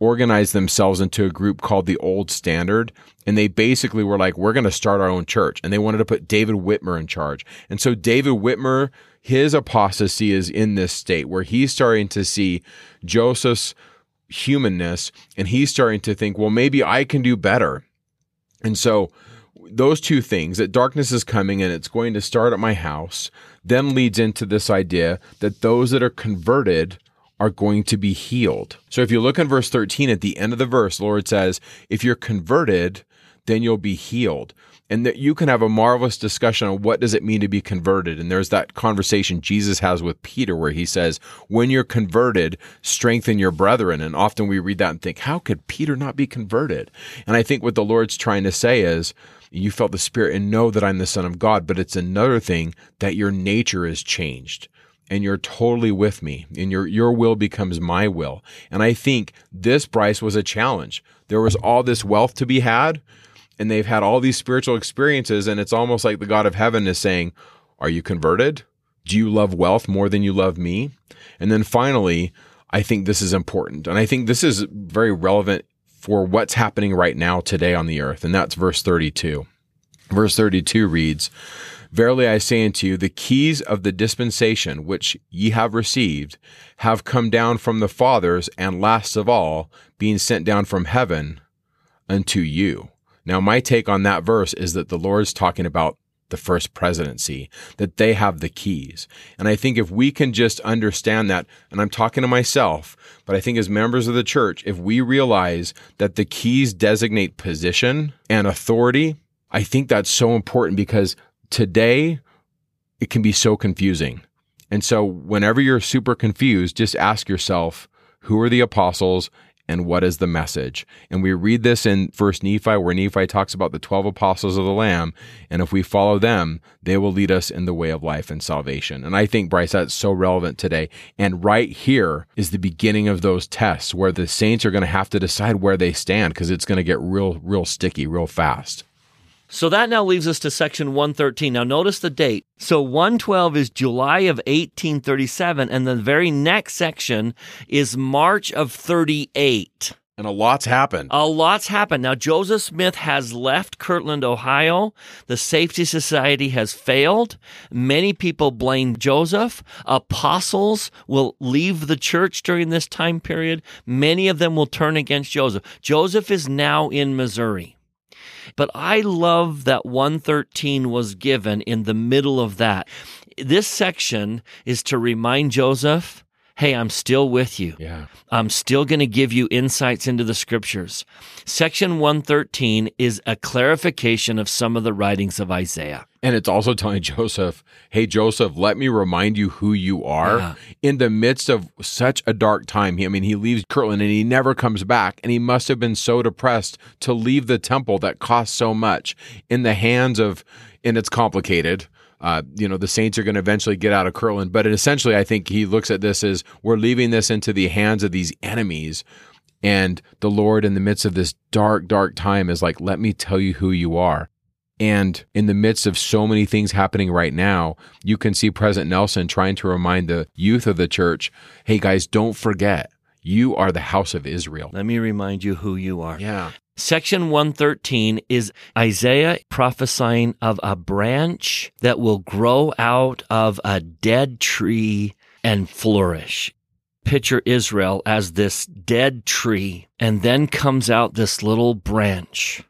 organized themselves into a group called the Old Standard. And they basically were like, we're going to start our own church. And they wanted to put David Whitmer in charge. And so David Whitmer his apostasy is in this state where he's starting to see Joseph's humanness and he's starting to think, well, maybe I can do better. And so those two things that darkness is coming and it's going to start at my house then leads into this idea that those that are converted are going to be healed. So if you look in verse 13 at the end of the verse, the Lord says, if you're converted, then you'll be healed and that you can have a marvelous discussion on what does it mean to be converted. And there's that conversation jesus has with peter where he says when you're converted strengthen your brethren. And often we read that and think how could peter not be converted? And i think what the lord's trying to say is you felt the spirit and know that i'm the son of god but it's another thing that your nature is changed and you're totally with me and your your will becomes my will. And i think this bryce was a challenge. There was all this wealth to be had and they've had all these spiritual experiences and it's almost like the God of heaven is saying, "Are you converted? Do you love wealth more than you love me?" And then finally, I think this is important. And I think this is very relevant for what's happening right now today on the earth, and that's verse 32. Verse 32 reads, Verily I say unto you, the keys of the dispensation which ye have received have come down from the fathers, and last of all, being sent down from heaven unto you. Now, my take on that verse is that the Lord's talking about the first presidency, that they have the keys. And I think if we can just understand that, and I'm talking to myself, but I think as members of the church, if we realize that the keys designate position and authority, I think that's so important because today it can be so confusing. And so, whenever you're super confused, just ask yourself, who are the apostles and what is the message? And we read this in First Nephi, where Nephi talks about the 12 apostles of the Lamb. And if we follow them, they will lead us in the way of life and salvation. And I think, Bryce, that's so relevant today. And right here is the beginning of those tests where the saints are going to have to decide where they stand because it's going to get real, real sticky real fast. So that now leaves us to section 113. Now notice the date. So 112 is July of 1837, and the very next section is March of 38. And a lot's happened. A lot's happened. Now, Joseph Smith has left Kirtland, Ohio. The Safety Society has failed. Many people blame Joseph. Apostles will leave the church during this time period. Many of them will turn against Joseph. Joseph is now in Missouri. But I love that 113 was given in the middle of that. This section is to remind Joseph hey, I'm still with you. Yeah. I'm still going to give you insights into the scriptures. Section 113 is a clarification of some of the writings of Isaiah. And it's also telling Joseph, hey, Joseph, let me remind you who you are yeah. in the midst of such a dark time. I mean, he leaves Kirtland and he never comes back. And he must have been so depressed to leave the temple that cost so much in the hands of, and it's complicated uh, you know, the Saints are going to eventually get out of Kirtland. But essentially, I think he looks at this as we're leaving this into the hands of these enemies. And the Lord, in the midst of this dark, dark time, is like, let me tell you who you are. And in the midst of so many things happening right now, you can see President Nelson trying to remind the youth of the church hey, guys, don't forget, you are the house of Israel. Let me remind you who you are. Yeah. Section 113 is Isaiah prophesying of a branch that will grow out of a dead tree and flourish. Picture Israel as this dead tree, and then comes out this little branch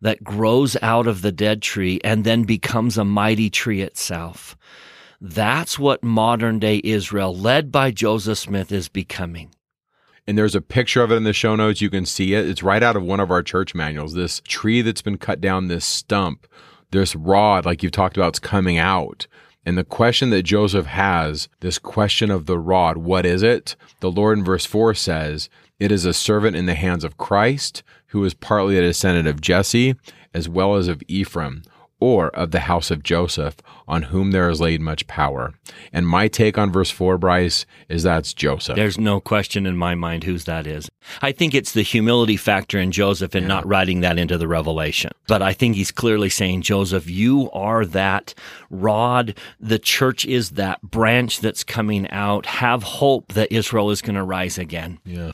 that grows out of the dead tree and then becomes a mighty tree itself. That's what modern day Israel, led by Joseph Smith, is becoming and there's a picture of it in the show notes. You can see it. It's right out of one of our church manuals. This tree that's been cut down, this stump, this rod, like you've talked about, it's coming out. And the question that Joseph has, this question of the rod, what is it? The Lord in verse 4 says, It is a servant in the hands of Christ, who is partly a descendant of Jesse, as well as of Ephraim or of the house of Joseph, on whom there is laid much power. And my take on verse 4, Bryce, is that's Joseph. There's no question in my mind whose that is. I think it's the humility factor in Joseph and yeah. not writing that into the revelation. But I think he's clearly saying, Joseph, you are that rod. The church is that branch that's coming out. Have hope that Israel is going to rise again. Yeah.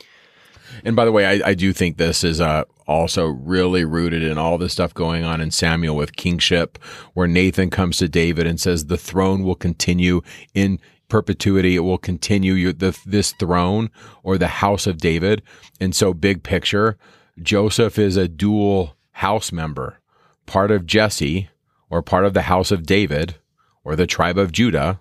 And by the way, I, I do think this is uh, also really rooted in all the stuff going on in Samuel with kingship, where Nathan comes to David and says, The throne will continue in perpetuity. It will continue your, the, this throne or the house of David. And so, big picture, Joseph is a dual house member, part of Jesse or part of the house of David or the tribe of Judah.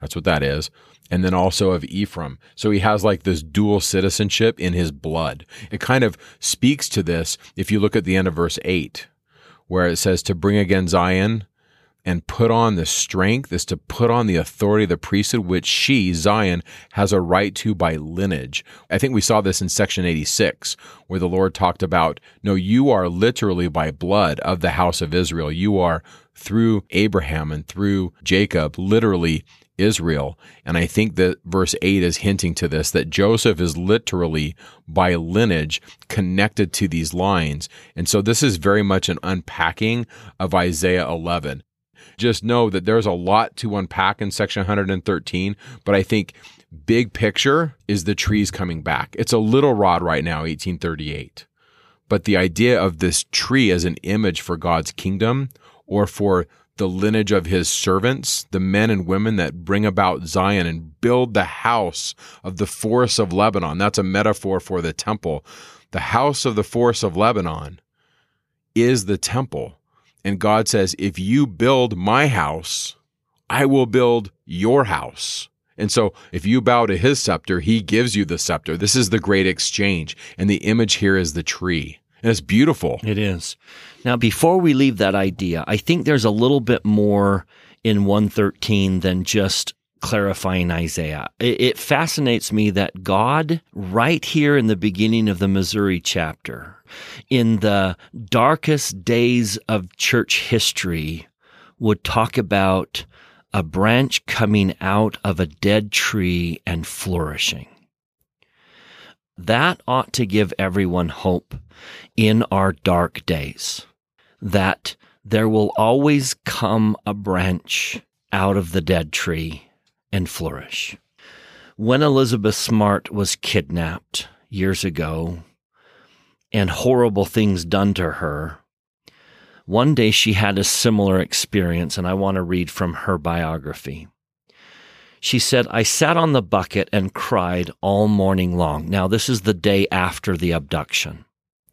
That's what that is and then also of Ephraim. So he has like this dual citizenship in his blood. It kind of speaks to this if you look at the end of verse 8, where it says to bring again Zion and put on the strength is to put on the authority of the priesthood, which she, Zion, has a right to by lineage. I think we saw this in section 86, where the Lord talked about, no, you are literally by blood of the house of Israel. You are through Abraham and through Jacob, literally Israel. And I think that verse 8 is hinting to this that Joseph is literally by lineage connected to these lines. And so this is very much an unpacking of Isaiah 11. Just know that there's a lot to unpack in section 113, but I think big picture is the trees coming back. It's a little rod right now, 1838. But the idea of this tree as an image for God's kingdom or for the lineage of his servants, the men and women that bring about Zion and build the house of the forests of Lebanon. That's a metaphor for the temple. The house of the forests of Lebanon is the temple. And God says, if you build my house, I will build your house. And so if you bow to his scepter, he gives you the scepter. This is the great exchange. And the image here is the tree. And it's beautiful. It is. Now, before we leave that idea, I think there's a little bit more in 113 than just clarifying Isaiah. It fascinates me that God, right here in the beginning of the Missouri chapter, in the darkest days of church history, would talk about a branch coming out of a dead tree and flourishing. That ought to give everyone hope in our dark days that there will always come a branch out of the dead tree and flourish. When Elizabeth Smart was kidnapped years ago and horrible things done to her, one day she had a similar experience, and I want to read from her biography. She said, I sat on the bucket and cried all morning long. Now, this is the day after the abduction,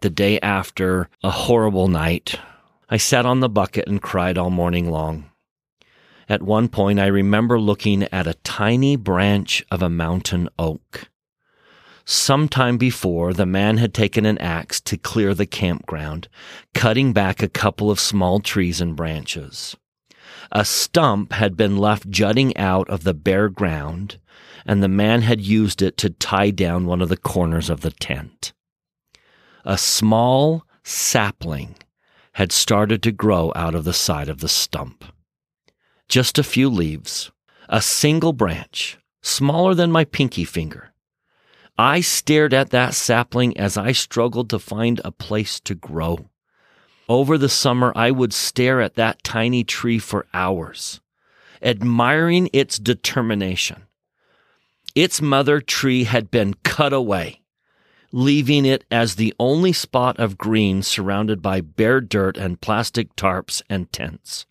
the day after a horrible night. I sat on the bucket and cried all morning long. At one point, I remember looking at a tiny branch of a mountain oak. Some time before, the man had taken an axe to clear the campground, cutting back a couple of small trees and branches. A stump had been left jutting out of the bare ground, and the man had used it to tie down one of the corners of the tent. A small sapling had started to grow out of the side of the stump. Just a few leaves, a single branch, smaller than my pinky finger. I stared at that sapling as I struggled to find a place to grow. Over the summer, I would stare at that tiny tree for hours, admiring its determination. Its mother tree had been cut away, leaving it as the only spot of green surrounded by bare dirt and plastic tarps and tents.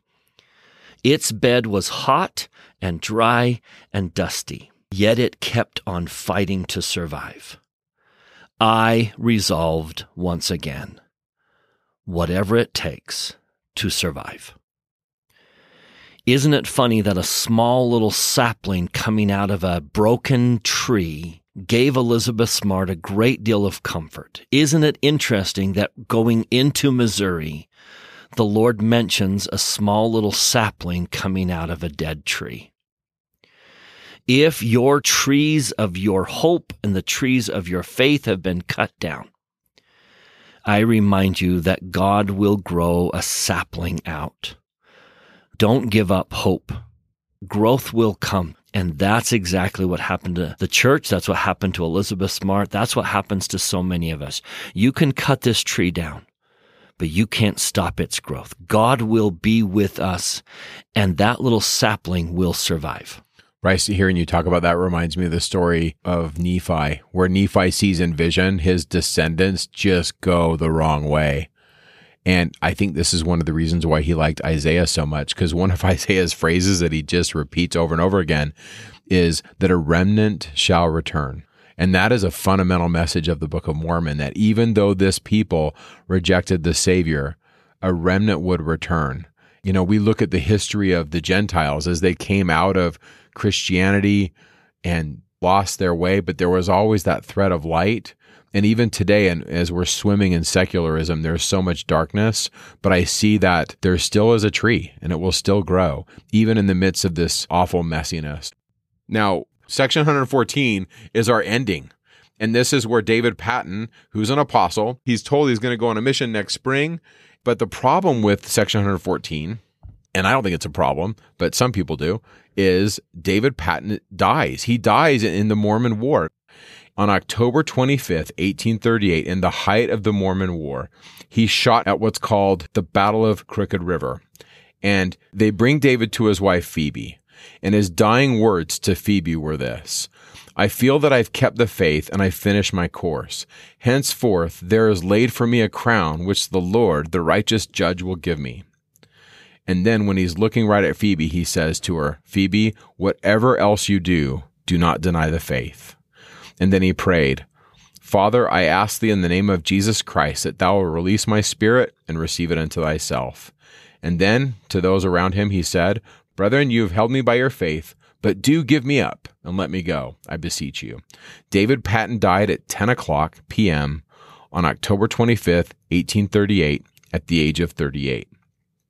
Its bed was hot and dry and dusty, yet it kept on fighting to survive. I resolved once again whatever it takes to survive. Isn't it funny that a small little sapling coming out of a broken tree gave Elizabeth Smart a great deal of comfort? Isn't it interesting that going into Missouri, the Lord mentions a small little sapling coming out of a dead tree? If your trees of your hope and the trees of your faith have been cut down, I remind you that God will grow a sapling out. Don't give up hope. Growth will come. And that's exactly what happened to the church. That's what happened to Elizabeth Smart. That's what happens to so many of us. You can cut this tree down, but you can't stop its growth. God will be with us, and that little sapling will survive. Right. Hearing you talk about that reminds me of the story of Nephi, where Nephi sees in vision his descendants just go the wrong way. And I think this is one of the reasons why he liked Isaiah so much, because one of <laughs> Isaiah's phrases that he just repeats over and over again is that a remnant shall return. And that is a fundamental message of the Book of Mormon that even though this people rejected the Savior, a remnant would return. You know, we look at the history of the Gentiles as they came out of Christianity and lost their way, but there was always that thread of light. And even today, and as we're swimming in secularism, there's so much darkness, but I see that there still is a tree and it will still grow, even in the midst of this awful messiness. Now, section 114 is our ending. And this is where David Patten, who's an apostle, he's told he's going to go on a mission next spring. But the problem with section 114, and I don't think it's a problem, but some people do, is David Patten dies. He dies in the Mormon War. On October 25th, 1838, in the height of the Mormon War, he shot at what's called the Battle of Crooked River. And they bring David to his wife, Phoebe. And his dying words to Phoebe were this I feel that I've kept the faith and I finished my course. Henceforth, there is laid for me a crown which the Lord, the righteous judge, will give me. And then when he's looking right at Phoebe, he says to her, Phoebe, whatever else you do, do not deny the faith. And then he prayed, Father, I ask thee in the name of Jesus Christ that thou will release my spirit and receive it unto thyself. And then to those around him he said, Brethren, you have held me by your faith, but do give me up and let me go, I beseech you. David Patten died at 10 o'clock p.m. on October 25th, 1838, at the age of 38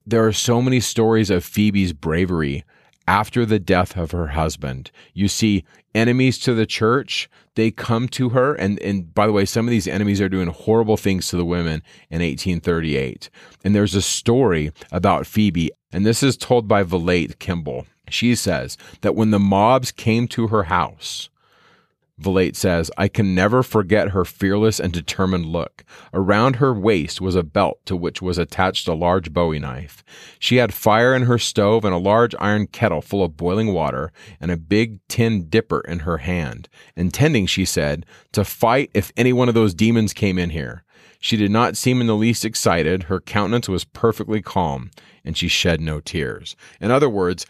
there are so many stories of Phoebe's bravery after the death of her husband. You see, enemies to the church, they come to her. And, and by the way, some of these enemies are doing horrible things to the women in 1838. And there's a story about Phoebe, and this is told by Vilate Kimball. She says that when the mobs came to her house, Vilate says, I can never forget her fearless and determined look. Around her waist was a belt to which was attached a large bowie knife. She had fire in her stove and a large iron kettle full of boiling water and a big tin dipper in her hand, intending, she said, to fight if any one of those demons came in here. She did not seem in the least excited. Her countenance was perfectly calm, and she shed no tears. In other words,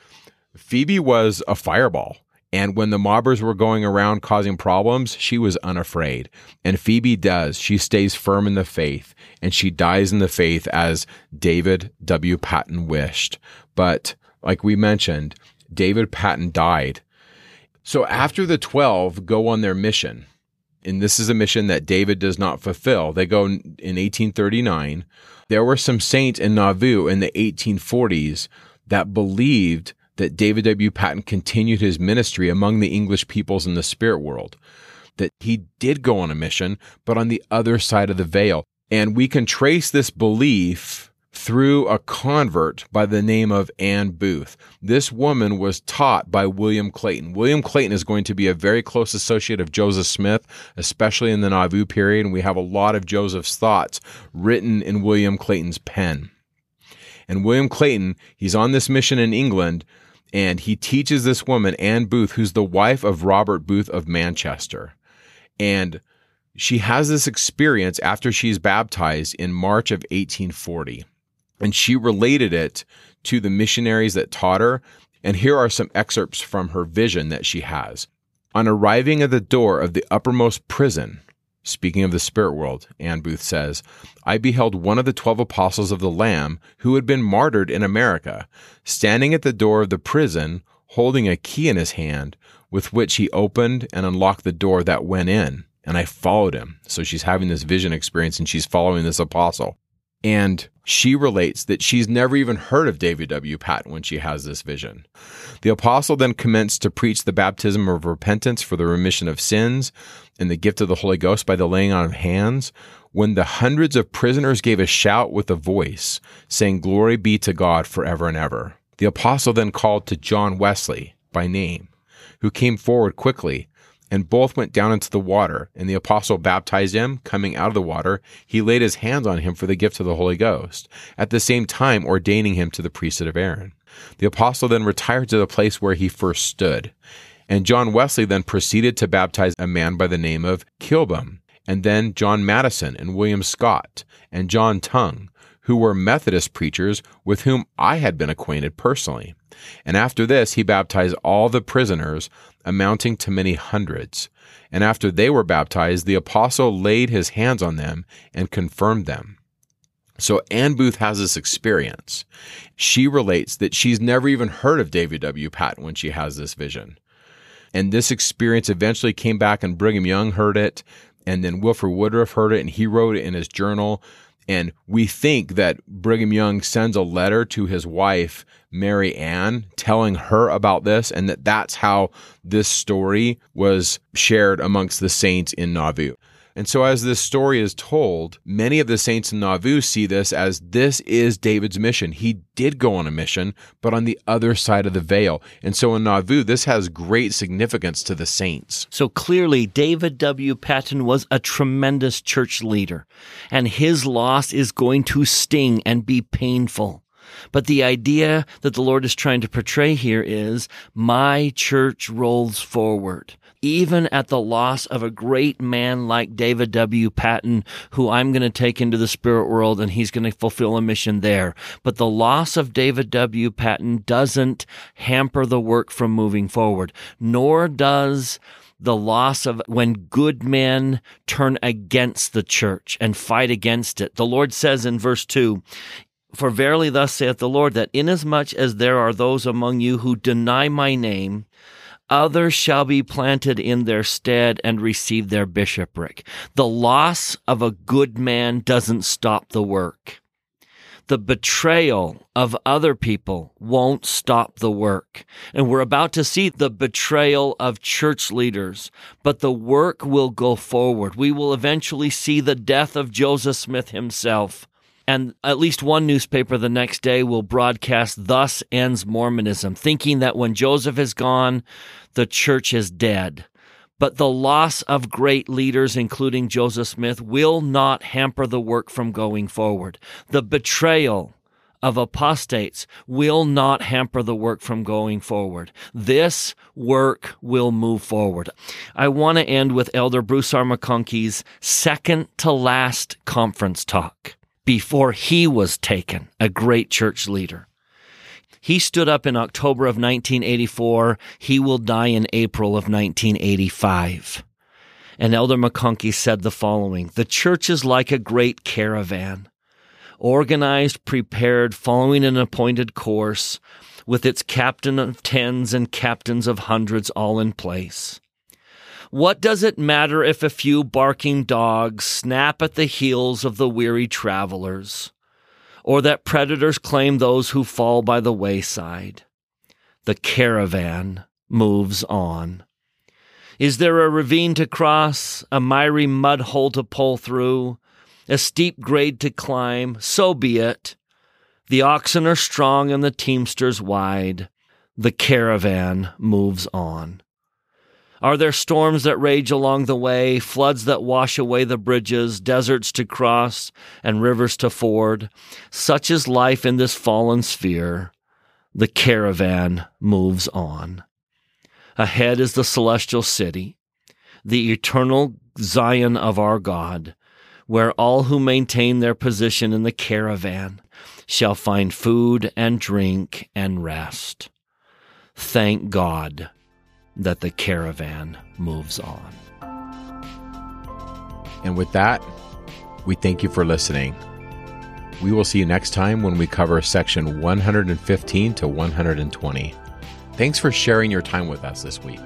Phoebe was a fireball. And when the mobbers were going around causing problems, she was unafraid. And Phoebe does. She stays firm in the faith and she dies in the faith as David W. Patten wished. But like we mentioned, David Patten died. So after the 12 go on their mission, and this is a mission that David does not fulfill, they go in 1839. There were some saints in Nauvoo in the 1840s that believed that David W. Patten continued his ministry among the English peoples in the spirit world, that he did go on a mission, but on the other side of the veil. And we can trace this belief through a convert by the name of Anne Booth. This woman was taught by William Clayton. William Clayton is going to be a very close associate of Joseph Smith, especially in the Nauvoo period, and we have a lot of Joseph's thoughts written in William Clayton's pen. And William Clayton, he's on this mission in England and he teaches this woman, Anne Booth, who's the wife of Robert Booth of Manchester. And she has this experience after she's baptized in March of 1840. And she related it to the missionaries that taught her. And here are some excerpts from her vision that she has. On arriving at the door of the uppermost prison, Speaking of the spirit world, Anne Booth says, I beheld one of the twelve apostles of the Lamb who had been martyred in America, standing at the door of the prison, holding a key in his hand, with which he opened and unlocked the door that went in. And I followed him. So she's having this vision experience and she's following this apostle. And she relates that she's never even heard of David W. Patten when she has this vision. The apostle then commenced to preach the baptism of repentance for the remission of sins and the gift of the Holy Ghost by the laying on of hands. When the hundreds of prisoners gave a shout with a voice, saying, Glory be to God forever and ever. The apostle then called to John Wesley by name, who came forward quickly and both went down into the water. And the apostle baptized him. Coming out of the water, he laid his hands on him for the gift of the Holy Ghost, at the same time ordaining him to the priesthood of Aaron. The apostle then retired to the place where he first stood. And John Wesley then proceeded to baptize a man by the name of Kilboom, and then John Madison and William Scott and John Tongue, who were Methodist preachers with whom I had been acquainted personally. And after this, he baptized all the prisoners, amounting to many hundreds. And after they were baptized, the apostle laid his hands on them and confirmed them. So Anne Booth has this experience. She relates that she's never even heard of David W. Patten when she has this vision. And this experience eventually came back and Brigham Young heard it. And then Wilford Woodruff heard it and he wrote it in his journal. And we think that Brigham Young sends a letter to his wife, Mary Ann, telling her about this, and that that's how this story was shared amongst the saints in Nauvoo. And so, as this story is told, many of the saints in Nauvoo see this as this is David's mission. He did go on a mission, but on the other side of the veil. And so, in Nauvoo, this has great significance to the saints. So clearly, David W. Patten was a tremendous church leader, and his loss is going to sting and be painful. But the idea that the Lord is trying to portray here is my church rolls forward even at the loss of a great man like David W. Patten, who I'm going to take into the spirit world and he's going to fulfill a mission there. But the loss of David W. Patten doesn't hamper the work from moving forward, nor does the loss of when good men turn against the church and fight against it. The Lord says in verse 2, For verily thus saith the Lord, that inasmuch as there are those among you who deny my name, others shall be planted in their stead and receive their bishopric. The loss of a good man doesn't stop the work. the betrayal of other people won't stop the work. And we're about to see the betrayal of church leaders, but the work will go forward. We will eventually see the death of Joseph Smith himself. And at least one newspaper the next day will broadcast, Thus ends Mormonism, thinking that when Joseph is gone, the church is dead. But the loss of great leaders, including Joseph Smith, will not hamper the work from going forward. The betrayal of apostates will not hamper the work from going forward. This work will move forward. I want to end with Elder Bruce R. McConkie's second to last conference talk before he was taken, a great church leader. He stood up in October of 1984. He will die in April of 1985. And Elder McConkie said the following The church is like a great caravan, organized, prepared, following an appointed course, with its captain of tens and captains of hundreds all in place. What does it matter if a few barking dogs snap at the heels of the weary travelers? or that predators claim those who fall by the wayside. The caravan moves on. Is there a ravine to cross, a miry mud hole to pull through, a steep grade to climb? So be it. The oxen are strong and the teamsters wide. The caravan moves on. Are there storms that rage along the way, floods that wash away the bridges, deserts to cross, and rivers to ford? Such is life in this fallen sphere. The caravan moves on. Ahead is the celestial city, the eternal Zion of our God, where all who maintain their position in the caravan shall find food and drink and rest. Thank God that the caravan moves on. And with that, we thank you for listening. We will see you next time when we cover section 115 to 120. Thanks for sharing your time with us this week.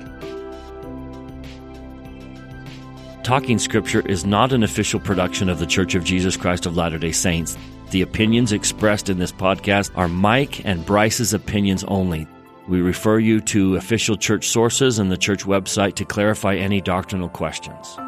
Talking Scripture is not an official production of The Church of Jesus Christ of Latter day Saints. The opinions expressed in this podcast are Mike and Bryce's opinions only. We refer you to official church sources and the church website to clarify any doctrinal questions.